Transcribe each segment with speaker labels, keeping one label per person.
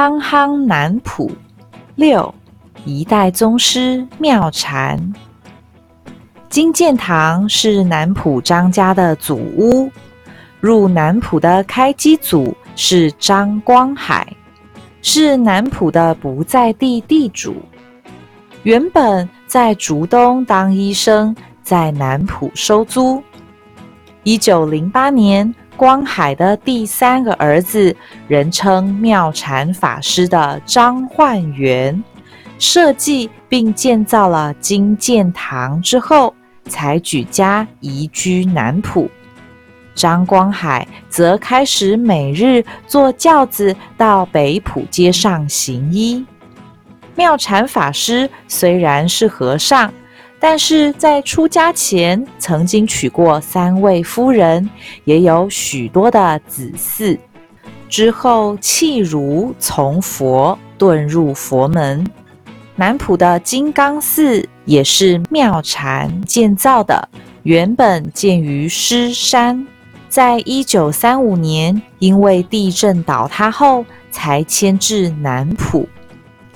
Speaker 1: 夯夯南浦六一代宗师妙禅。金建堂是南浦张家的祖屋，入南浦的开基祖是张光海，是南浦的不在地地主。原本在竹东当医生，在南浦收租。一九零八年，光海的第三个儿子，人称妙禅法师的张焕元，设计并建造了金剑堂之后，才举家移居南浦。张光海则开始每日坐轿子到北浦街上行医。妙禅法师虽然是和尚。但是在出家前，曾经娶过三位夫人，也有许多的子嗣。之后弃儒从佛，遁入佛门。南浦的金刚寺也是妙禅建造的，原本建于狮山，在一九三五年因为地震倒塌后，才迁至南浦。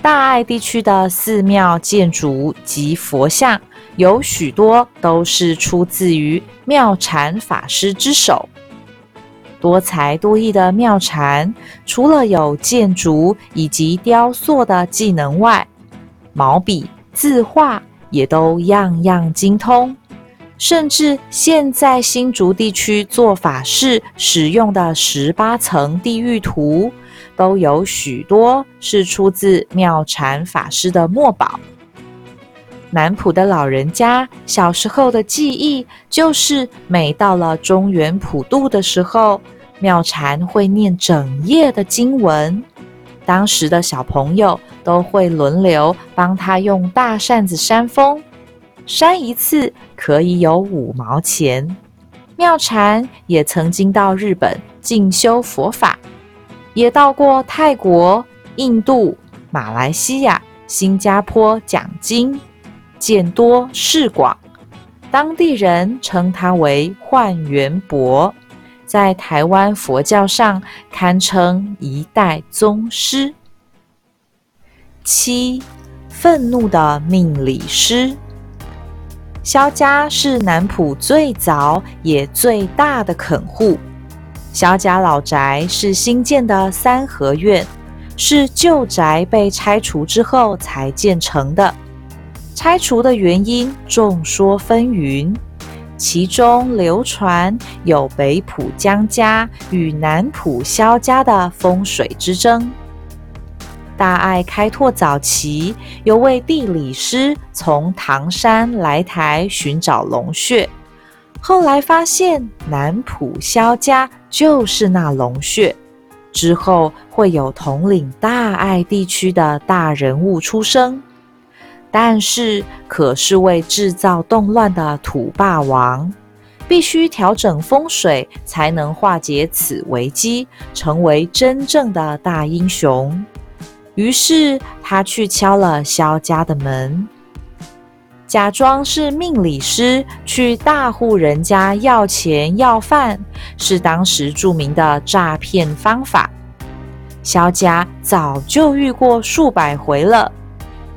Speaker 1: 大爱地区的寺庙建筑及佛像。有许多都是出自于妙禅法师之手。多才多艺的妙禅，除了有建筑以及雕塑的技能外，毛笔、字画也都样样精通。甚至现在新竹地区做法事使用的十八层地狱图，都有许多是出自妙禅法师的墨宝。南浦的老人家小时候的记忆，就是每到了中原普渡的时候，妙禅会念整夜的经文。当时的小朋友都会轮流帮他用大扇子扇风，扇一次可以有五毛钱。妙禅也曾经到日本进修佛法，也到过泰国、印度、马来西亚、新加坡讲经。见多识广，当地人称他为幻元伯，在台湾佛教上堪称一代宗师。七，愤怒的命理师。萧家是南浦最早也最大的垦户。萧家老宅是新建的三合院，是旧宅被拆除之后才建成的。拆除的原因众说纷纭，其中流传有北浦江家与南浦萧家的风水之争。大爱开拓早期，有位地理师从唐山来台寻找龙穴，后来发现南浦萧家就是那龙穴，之后会有统领大爱地区的大人物出生。但是，可是为制造动乱的土霸王，必须调整风水，才能化解此危机，成为真正的大英雄。于是，他去敲了萧家的门，假装是命理师，去大户人家要钱要饭，是当时著名的诈骗方法。萧家早就遇过数百回了。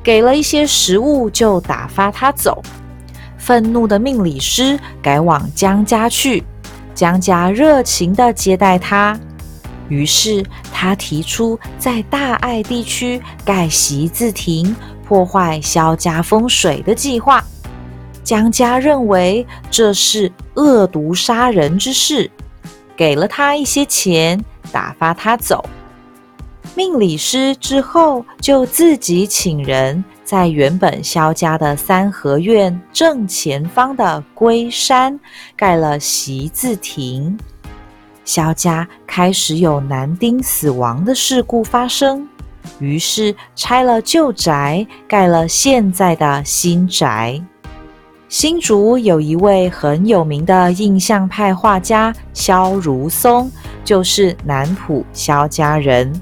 Speaker 1: 给了一些食物就打发他走，愤怒的命理师改往江家去，江家热情地接待他。于是他提出在大爱地区盖席字亭，破坏萧家风水的计划。江家认为这是恶毒杀人之事，给了他一些钱，打发他走。命理师之后就自己请人，在原本萧家的三合院正前方的龟山盖了习字亭。萧家开始有男丁死亡的事故发生，于是拆了旧宅，盖了现在的新宅。新竹有一位很有名的印象派画家萧如松，就是南浦萧家人。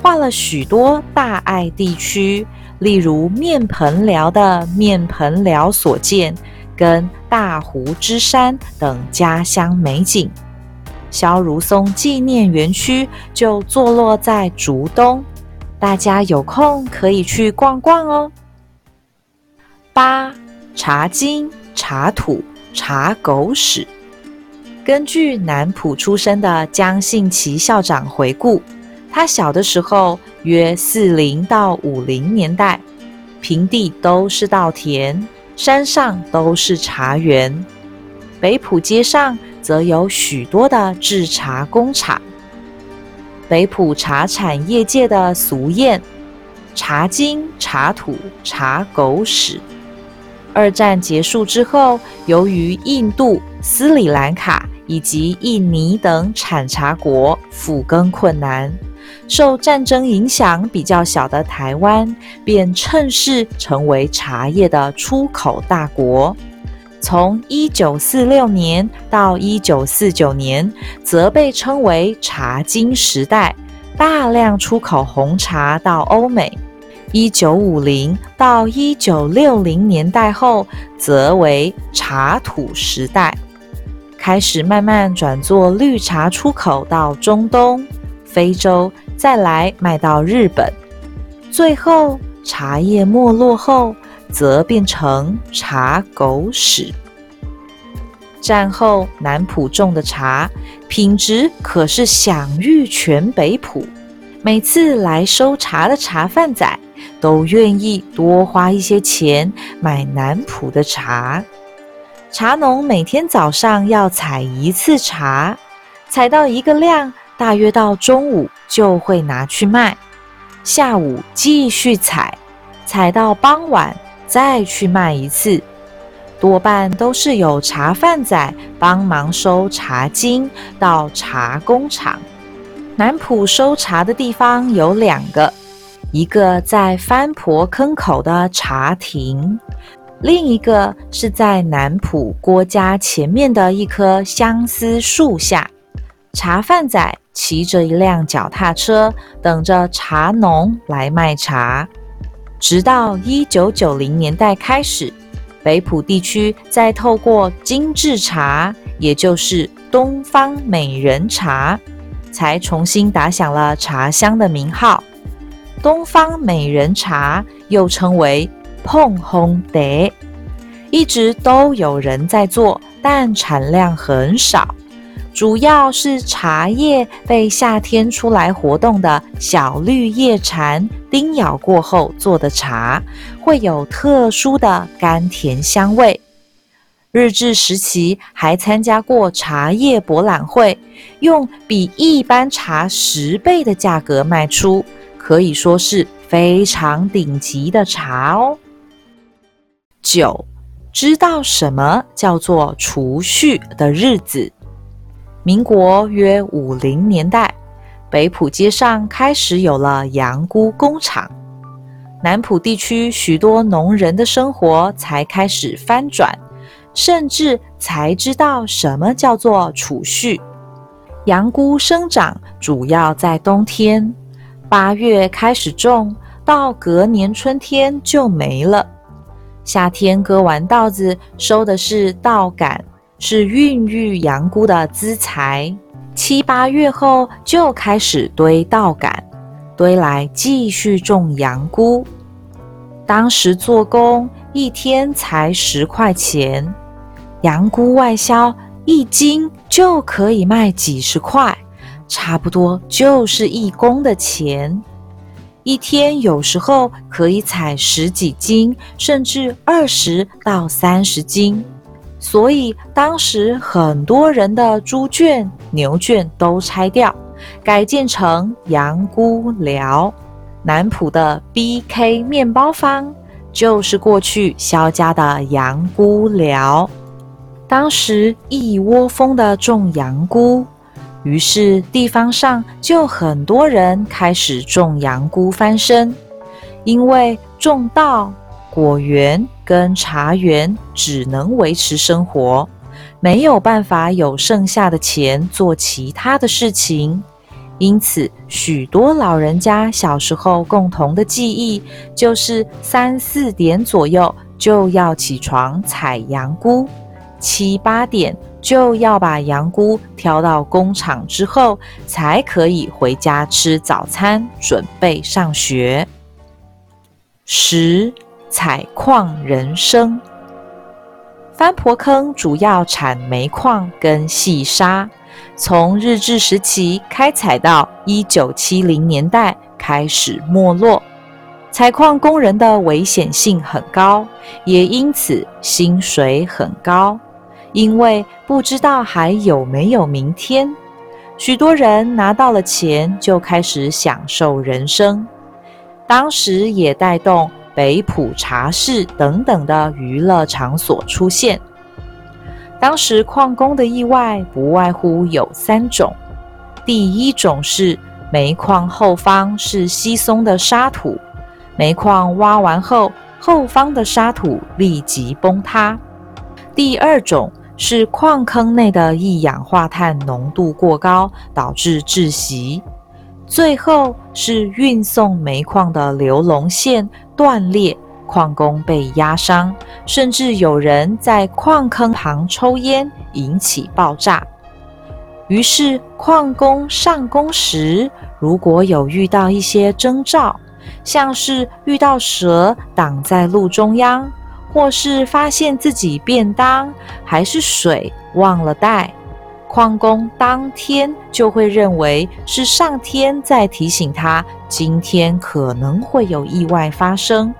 Speaker 1: 画了许多大爱地区，例如面盆寮的面盆寮所见，跟大湖之山等家乡美景。萧如松纪念园区就坐落在竹东，大家有空可以去逛逛哦。八茶经、茶土、茶狗屎。根据南浦出生的江信奇校长回顾，他小的时候约四零到五零年代，平地都是稻田，山上都是茶园，北浦街上则有许多的制茶工厂。北普茶产业界的俗谚：“茶精、茶土、茶狗屎。”二战结束之后，由于印度、斯里兰卡以及印尼等产茶国复耕困难，受战争影响比较小的台湾便趁势成为茶叶的出口大国。从一九四六年到一九四九年，则被称为茶金时代，大量出口红茶到欧美。一九五零到一九六零年代后，则为茶土时代，开始慢慢转做绿茶出口到中东、非洲，再来卖到日本，最后茶叶没落后，则变成茶狗屎。战后南浦种的茶品质可是享誉全北浦，每次来收茶的茶贩仔。都愿意多花一些钱买南浦的茶。茶农每天早上要采一次茶，采到一个量，大约到中午就会拿去卖。下午继续采，采到傍晚再去卖一次。多半都是有茶贩仔帮忙收茶金到茶工厂。南浦收茶的地方有两个。一个在番婆坑口的茶亭，另一个是在南浦郭家前面的一棵相思树下。茶贩仔骑着一辆脚踏车，等着茶农来卖茶。直到一九九零年代开始，北浦地区再透过精致茶，也就是东方美人茶，才重新打响了茶香的名号。东方美人茶又称为碰烘德，一直都有人在做，但产量很少。主要是茶叶被夏天出来活动的小绿叶蝉叮咬过后做的茶，会有特殊的甘甜香味。日治时期还参加过茶叶博览会，用比一般茶十倍的价格卖出。可以说是非常顶级的茶哦。九，知道什么叫做储蓄的日子？民国约五零年代，北浦街上开始有了羊菇工厂，南浦地区许多农人的生活才开始翻转，甚至才知道什么叫做储蓄。羊菇生长主要在冬天。八月开始种，到隔年春天就没了。夏天割完稻子，收的是稻杆，是孕育羊菇的资财。七八月后就开始堆稻杆，堆来继续种羊菇。当时做工一天才十块钱，羊菇外销一斤就可以卖几十块。差不多就是一工的钱，一天有时候可以采十几斤，甚至二十到三十斤。所以当时很多人的猪圈、牛圈都拆掉，改建成羊菇寮。南浦的 BK 面包坊就是过去肖家的羊菇寮。当时一窝蜂的种羊菇。于是地方上就很多人开始种羊菇翻身，因为种稻、果园跟茶园只能维持生活，没有办法有剩下的钱做其他的事情。因此，许多老人家小时候共同的记忆就是三四点左右就要起床采羊菇，七八点就要把羊菇挑到工厂之后，才可以回家吃早餐，准备上学。十采矿人生，番婆坑主要产煤矿跟细沙，从日治时期开采到一九七零年代开始没落。采矿工人的危险性很高，也因此薪水很高。因为不知道还有没有明天，许多人拿到了钱就开始享受人生。当时也带动北浦茶室等等的娱乐场所出现。当时矿工的意外不外乎有三种：第一种是煤矿后方是稀松的沙土，煤矿挖完后，后方的沙土立即崩塌；第二种。是矿坑内的一氧化碳浓度过高，导致窒息。最后是运送煤矿的流龙线断裂，矿工被压伤，甚至有人在矿坑旁抽烟，引起爆炸。于是，矿工上工时，如果有遇到一些征兆，像是遇到蛇挡在路中央。或是发现自己便当还是水忘了带，矿工当天就会认为是上天在提醒他今天可能会有意外发生，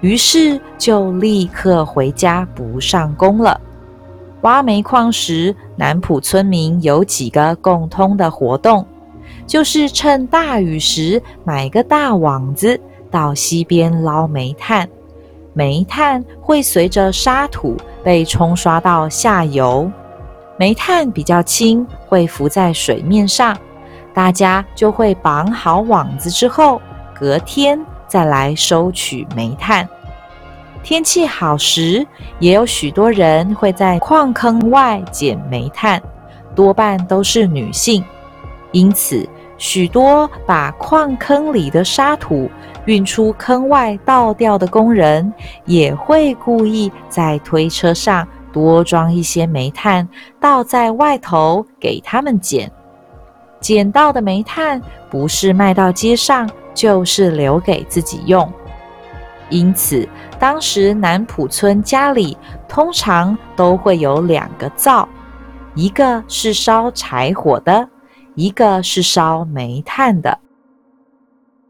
Speaker 1: 于是就立刻回家不上工了。挖煤矿时，南浦村民有几个共通的活动，就是趁大雨时买个大网子到溪边捞煤炭。煤炭会随着沙土被冲刷到下游，煤炭比较轻，会浮在水面上，大家就会绑好网子之后，隔天再来收取煤炭。天气好时，也有许多人会在矿坑外捡煤炭，多半都是女性，因此。许多把矿坑里的沙土运出坑外倒掉的工人，也会故意在推车上多装一些煤炭，倒在外头给他们捡。捡到的煤炭不是卖到街上，就是留给自己用。因此，当时南浦村家里通常都会有两个灶，一个是烧柴火的。一个是烧煤炭的。